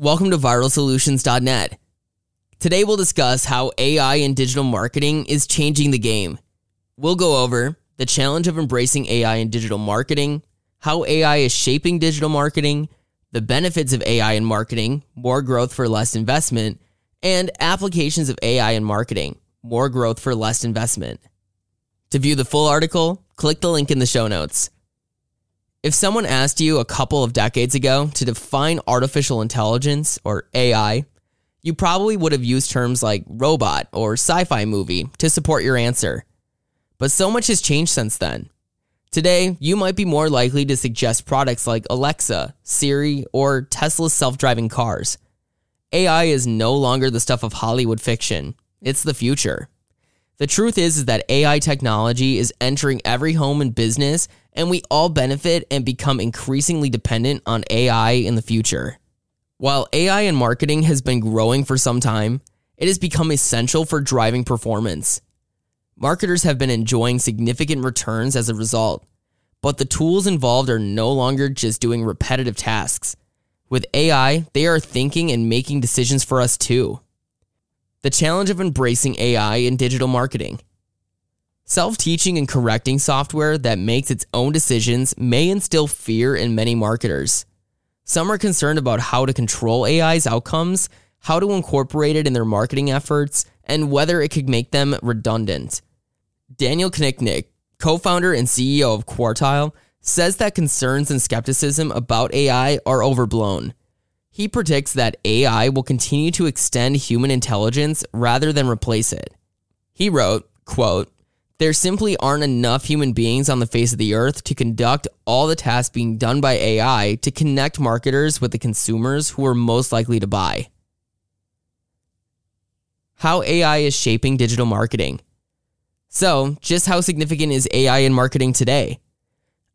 Welcome to viralsolutions.net. Today we'll discuss how AI in digital marketing is changing the game. We'll go over the challenge of embracing AI in digital marketing, how AI is shaping digital marketing, the benefits of AI in marketing, more growth for less investment, and applications of AI in marketing, more growth for less investment. To view the full article, click the link in the show notes. If someone asked you a couple of decades ago to define artificial intelligence or AI, you probably would have used terms like robot or sci fi movie to support your answer. But so much has changed since then. Today, you might be more likely to suggest products like Alexa, Siri, or Tesla's self driving cars. AI is no longer the stuff of Hollywood fiction, it's the future. The truth is, is that AI technology is entering every home and business, and we all benefit and become increasingly dependent on AI in the future. While AI in marketing has been growing for some time, it has become essential for driving performance. Marketers have been enjoying significant returns as a result, but the tools involved are no longer just doing repetitive tasks. With AI, they are thinking and making decisions for us too. The challenge of embracing AI in digital marketing. Self teaching and correcting software that makes its own decisions may instill fear in many marketers. Some are concerned about how to control AI's outcomes, how to incorporate it in their marketing efforts, and whether it could make them redundant. Daniel Knijnik, co founder and CEO of Quartile, says that concerns and skepticism about AI are overblown. He predicts that AI will continue to extend human intelligence rather than replace it. He wrote, quote, there simply aren't enough human beings on the face of the earth to conduct all the tasks being done by AI to connect marketers with the consumers who are most likely to buy. How AI is shaping digital marketing. So, just how significant is AI in marketing today?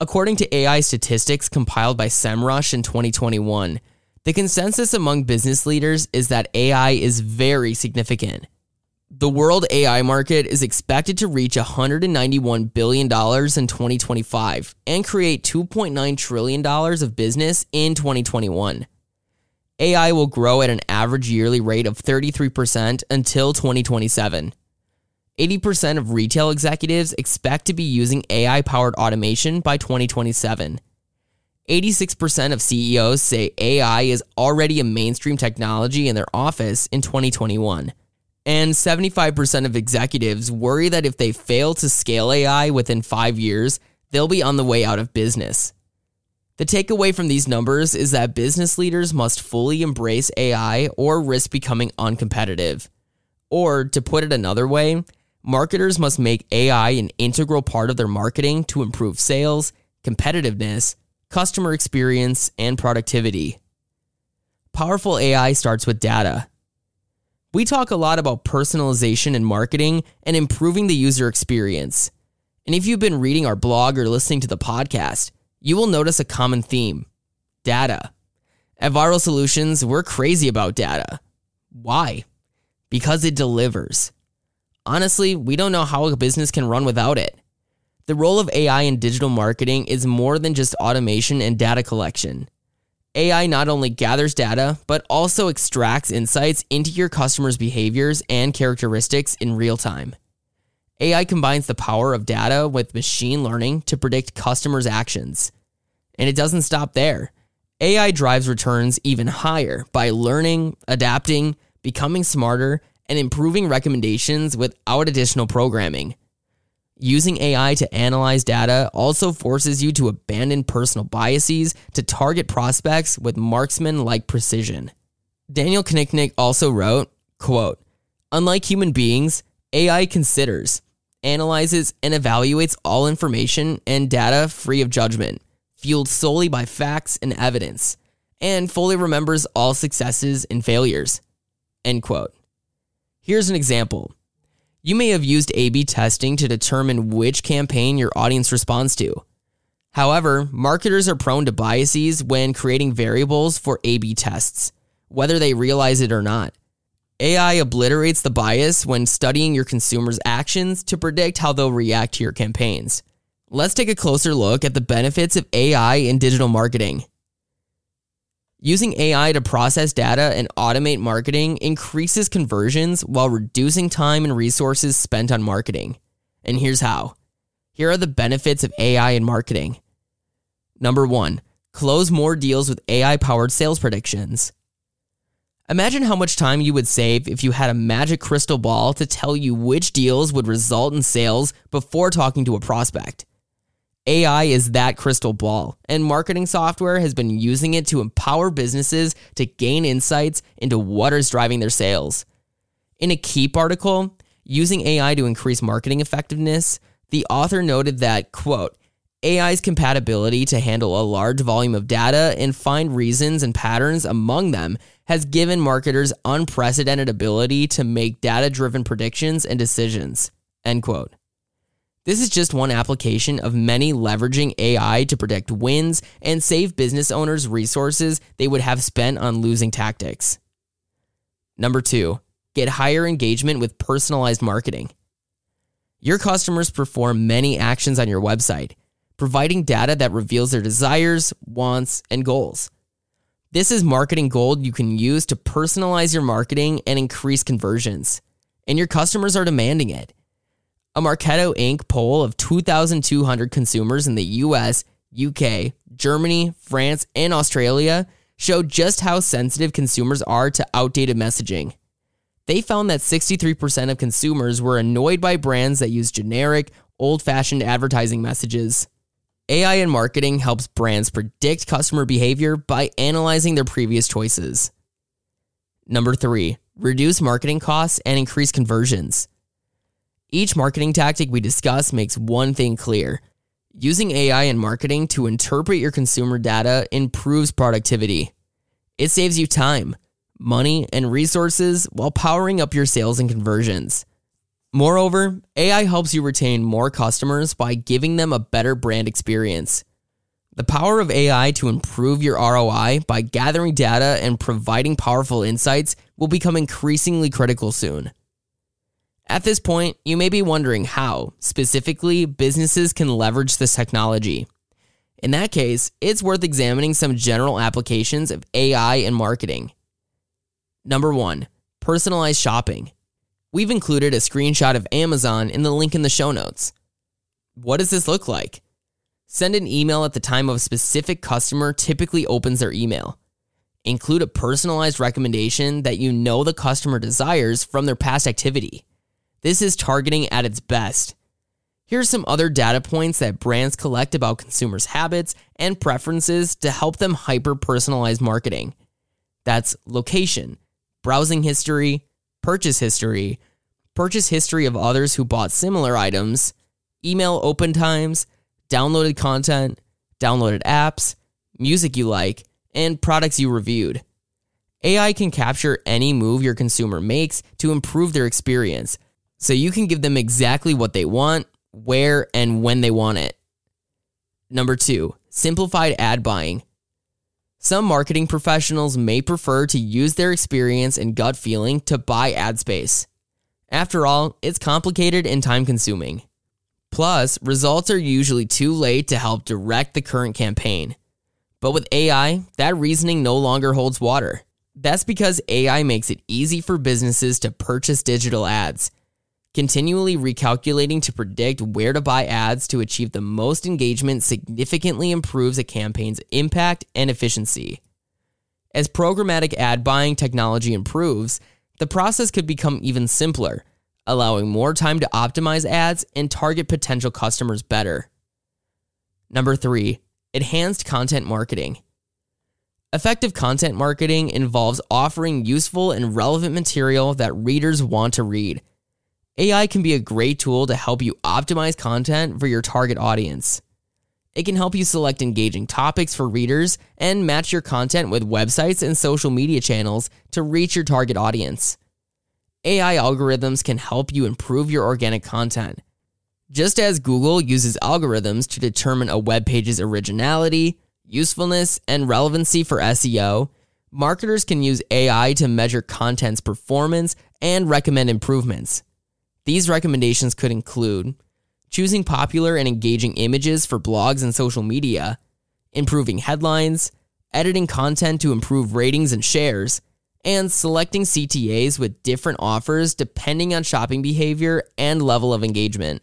According to AI statistics compiled by SEMrush in 2021, the consensus among business leaders is that AI is very significant. The world AI market is expected to reach $191 billion in 2025 and create $2.9 trillion of business in 2021. AI will grow at an average yearly rate of 33% until 2027. 80% of retail executives expect to be using AI powered automation by 2027. 86% of CEOs say AI is already a mainstream technology in their office in 2021. And 75% of executives worry that if they fail to scale AI within five years, they'll be on the way out of business. The takeaway from these numbers is that business leaders must fully embrace AI or risk becoming uncompetitive. Or, to put it another way, marketers must make AI an integral part of their marketing to improve sales, competitiveness, customer experience, and productivity. Powerful AI starts with data. We talk a lot about personalization and marketing and improving the user experience. And if you've been reading our blog or listening to the podcast, you will notice a common theme data. At Viral Solutions, we're crazy about data. Why? Because it delivers. Honestly, we don't know how a business can run without it. The role of AI in digital marketing is more than just automation and data collection. AI not only gathers data, but also extracts insights into your customers' behaviors and characteristics in real time. AI combines the power of data with machine learning to predict customers' actions. And it doesn't stop there. AI drives returns even higher by learning, adapting, becoming smarter, and improving recommendations without additional programming. Using AI to analyze data also forces you to abandon personal biases to target prospects with marksman like precision. Daniel Knijnik also wrote, quote, Unlike human beings, AI considers, analyzes, and evaluates all information and data free of judgment, fueled solely by facts and evidence, and fully remembers all successes and failures. End quote. Here's an example. You may have used A B testing to determine which campaign your audience responds to. However, marketers are prone to biases when creating variables for A B tests, whether they realize it or not. AI obliterates the bias when studying your consumers' actions to predict how they'll react to your campaigns. Let's take a closer look at the benefits of AI in digital marketing. Using AI to process data and automate marketing increases conversions while reducing time and resources spent on marketing. And here's how. Here are the benefits of AI in marketing. Number one, close more deals with AI powered sales predictions. Imagine how much time you would save if you had a magic crystal ball to tell you which deals would result in sales before talking to a prospect. AI is that crystal ball, and marketing software has been using it to empower businesses to gain insights into what is driving their sales. In a Keap article, using AI to increase marketing effectiveness, the author noted that, quote, AI's compatibility to handle a large volume of data and find reasons and patterns among them has given marketers unprecedented ability to make data driven predictions and decisions. End quote. This is just one application of many leveraging AI to predict wins and save business owners resources they would have spent on losing tactics. Number two, get higher engagement with personalized marketing. Your customers perform many actions on your website, providing data that reveals their desires, wants, and goals. This is marketing gold you can use to personalize your marketing and increase conversions. And your customers are demanding it. A Marketo Inc. poll of 2,200 consumers in the US, UK, Germany, France, and Australia showed just how sensitive consumers are to outdated messaging. They found that 63% of consumers were annoyed by brands that use generic, old fashioned advertising messages. AI in marketing helps brands predict customer behavior by analyzing their previous choices. Number three, reduce marketing costs and increase conversions. Each marketing tactic we discuss makes one thing clear using AI in marketing to interpret your consumer data improves productivity. It saves you time, money, and resources while powering up your sales and conversions. Moreover, AI helps you retain more customers by giving them a better brand experience. The power of AI to improve your ROI by gathering data and providing powerful insights will become increasingly critical soon. At this point, you may be wondering how, specifically, businesses can leverage this technology. In that case, it's worth examining some general applications of AI in marketing. Number one, personalized shopping. We've included a screenshot of Amazon in the link in the show notes. What does this look like? Send an email at the time of a specific customer typically opens their email. Include a personalized recommendation that you know the customer desires from their past activity. This is targeting at its best. Here's some other data points that brands collect about consumers' habits and preferences to help them hyper personalize marketing. That's location, browsing history, purchase history, purchase history of others who bought similar items, email open times, downloaded content, downloaded apps, music you like, and products you reviewed. AI can capture any move your consumer makes to improve their experience so you can give them exactly what they want, where, and when they want it. Number two, simplified ad buying. Some marketing professionals may prefer to use their experience and gut feeling to buy ad space. After all, it's complicated and time consuming. Plus, results are usually too late to help direct the current campaign. But with AI, that reasoning no longer holds water. That's because AI makes it easy for businesses to purchase digital ads Continually recalculating to predict where to buy ads to achieve the most engagement significantly improves a campaign's impact and efficiency. As programmatic ad buying technology improves, the process could become even simpler, allowing more time to optimize ads and target potential customers better. Number three, enhanced content marketing. Effective content marketing involves offering useful and relevant material that readers want to read AI can be a great tool to help you optimize content for your target audience. It can help you select engaging topics for readers and match your content with websites and social media channels to reach your target audience. AI algorithms can help you improve your organic content. Just as Google uses algorithms to determine a web page's originality, usefulness, and relevancy for SEO, marketers can use AI to measure content's performance and recommend improvements. These recommendations could include choosing popular and engaging images for blogs and social media, improving headlines, editing content to improve ratings and shares, and selecting CTAs with different offers depending on shopping behavior and level of engagement.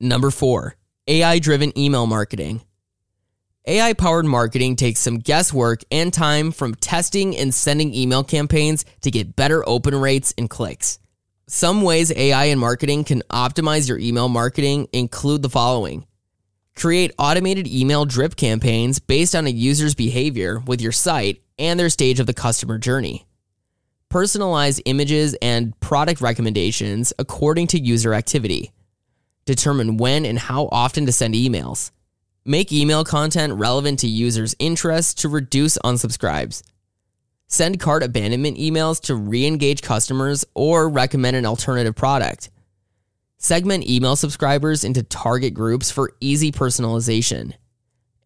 Number four, AI driven email marketing. AI powered marketing takes some guesswork and time from testing and sending email campaigns to get better open rates and clicks. Some ways AI and marketing can optimize your email marketing include the following create automated email drip campaigns based on a user's behavior with your site and their stage of the customer journey. Personalize images and product recommendations according to user activity. Determine when and how often to send emails. Make email content relevant to users' interests to reduce unsubscribes. Send cart abandonment emails to re engage customers or recommend an alternative product. Segment email subscribers into target groups for easy personalization.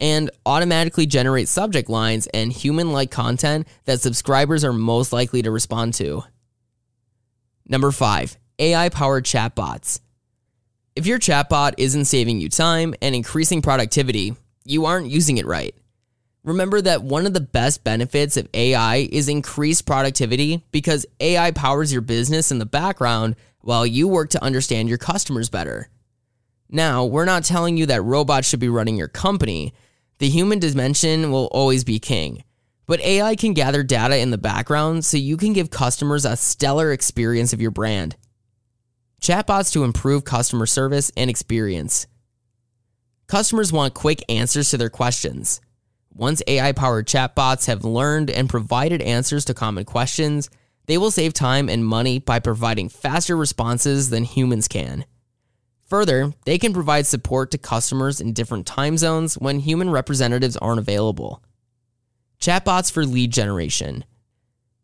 And automatically generate subject lines and human like content that subscribers are most likely to respond to. Number five, AI powered chatbots. If your chatbot isn't saving you time and increasing productivity, you aren't using it right. Remember that one of the best benefits of AI is increased productivity because AI powers your business in the background while you work to understand your customers better. Now, we're not telling you that robots should be running your company. The human dimension will always be king. But AI can gather data in the background so you can give customers a stellar experience of your brand chatbots to improve customer service and experience. Customers want quick answers to their questions. Once AI powered chatbots have learned and provided answers to common questions, they will save time and money by providing faster responses than humans can. Further, they can provide support to customers in different time zones when human representatives aren't available. Chatbots for lead generation.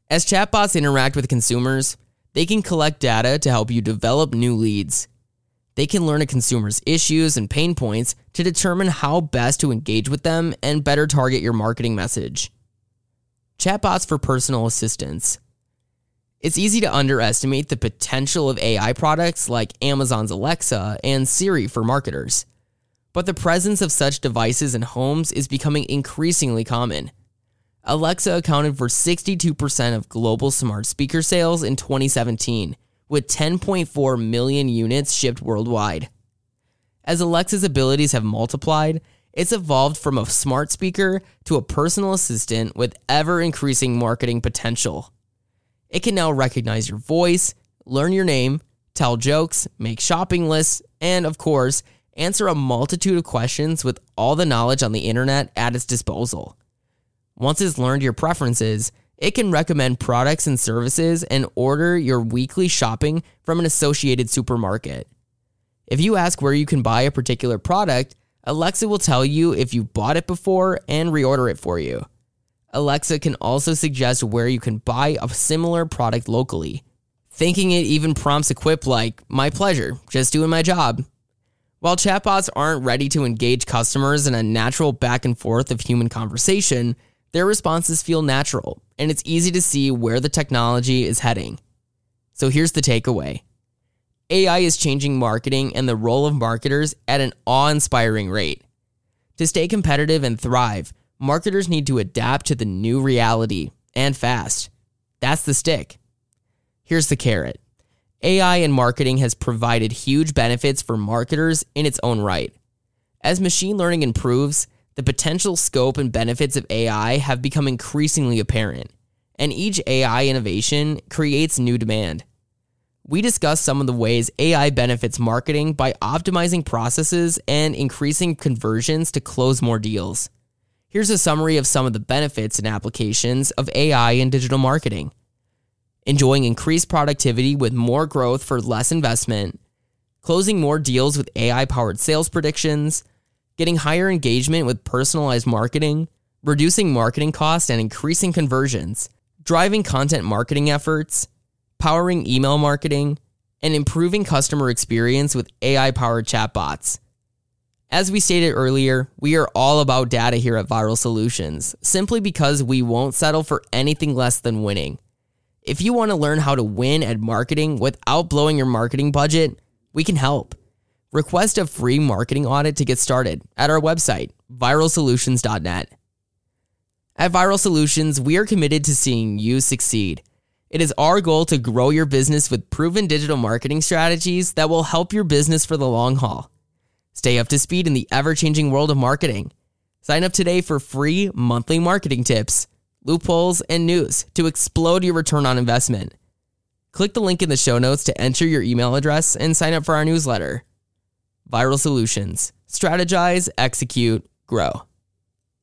As chatbots interact with consumers, they can collect data to help you develop new leads. They can learn a consumer's issues and pain points to determine how best to engage with them and better target your marketing message. Chatbots for personal assistance. It's easy to underestimate the potential of AI products like Amazon's Alexa and Siri for marketers. But the presence of such devices in homes is becoming increasingly common. Alexa accounted for 62% of global smart speaker sales in 2017, with 10.4 million units shipped worldwide. As Alexa's abilities have multiplied, it's evolved from a smart speaker to a personal assistant with ever increasing marketing potential. It can now recognize your voice, learn your name, tell jokes, make shopping lists, and of course, answer a multitude of questions with all the knowledge on the internet at its disposal. Once it's learned your preferences, it can recommend products and services and order your weekly shopping from an associated supermarket. If you ask where you can buy a particular product, Alexa will tell you if you've bought it before and reorder it for you. Alexa can also suggest where you can buy a similar product locally. Thinking it even prompts a quip like, My pleasure, just doing my job. While chatbots aren't ready to engage customers in a natural back and forth of human conversation, their responses feel natural, and it's easy to see where the technology is heading. So here's the takeaway AI is changing marketing and the role of marketers at an awe inspiring rate. To stay competitive and thrive, marketers need to adapt to the new reality and fast. That's the stick. Here's the carrot AI in marketing has provided huge benefits for marketers in its own right. As machine learning improves, the potential scope and benefits of AI have become increasingly apparent, and each AI innovation creates new demand. We discuss some of the ways AI benefits marketing by optimizing processes and increasing conversions to close more deals. Here's a summary of some of the benefits and applications of AI in digital marketing. Enjoying increased productivity with more growth for less investment, closing more deals with AI powered sales predictions, getting higher engagement with personalized marketing, reducing marketing costs and increasing conversions, driving content marketing efforts, powering email marketing, and improving customer experience with AI powered chatbots. As we stated earlier, we are all about data here at Viral Solutions, simply because we won't settle for anything less than winning. If you want to learn how to win at marketing without blowing your marketing budget, we can help. Request a free marketing audit to get started at our website, viralsolutions.net. At Viral Solutions, we are committed to seeing you succeed. It is our goal to grow your business with proven digital marketing strategies that will help your business for the long haul. Stay up to speed in the ever changing world of marketing. Sign up today for free monthly marketing tips, loopholes, and news to explode your return on investment. Click the link in the show notes to enter your email address and sign up for our newsletter. Viral Solutions Strategize, Execute, Grow.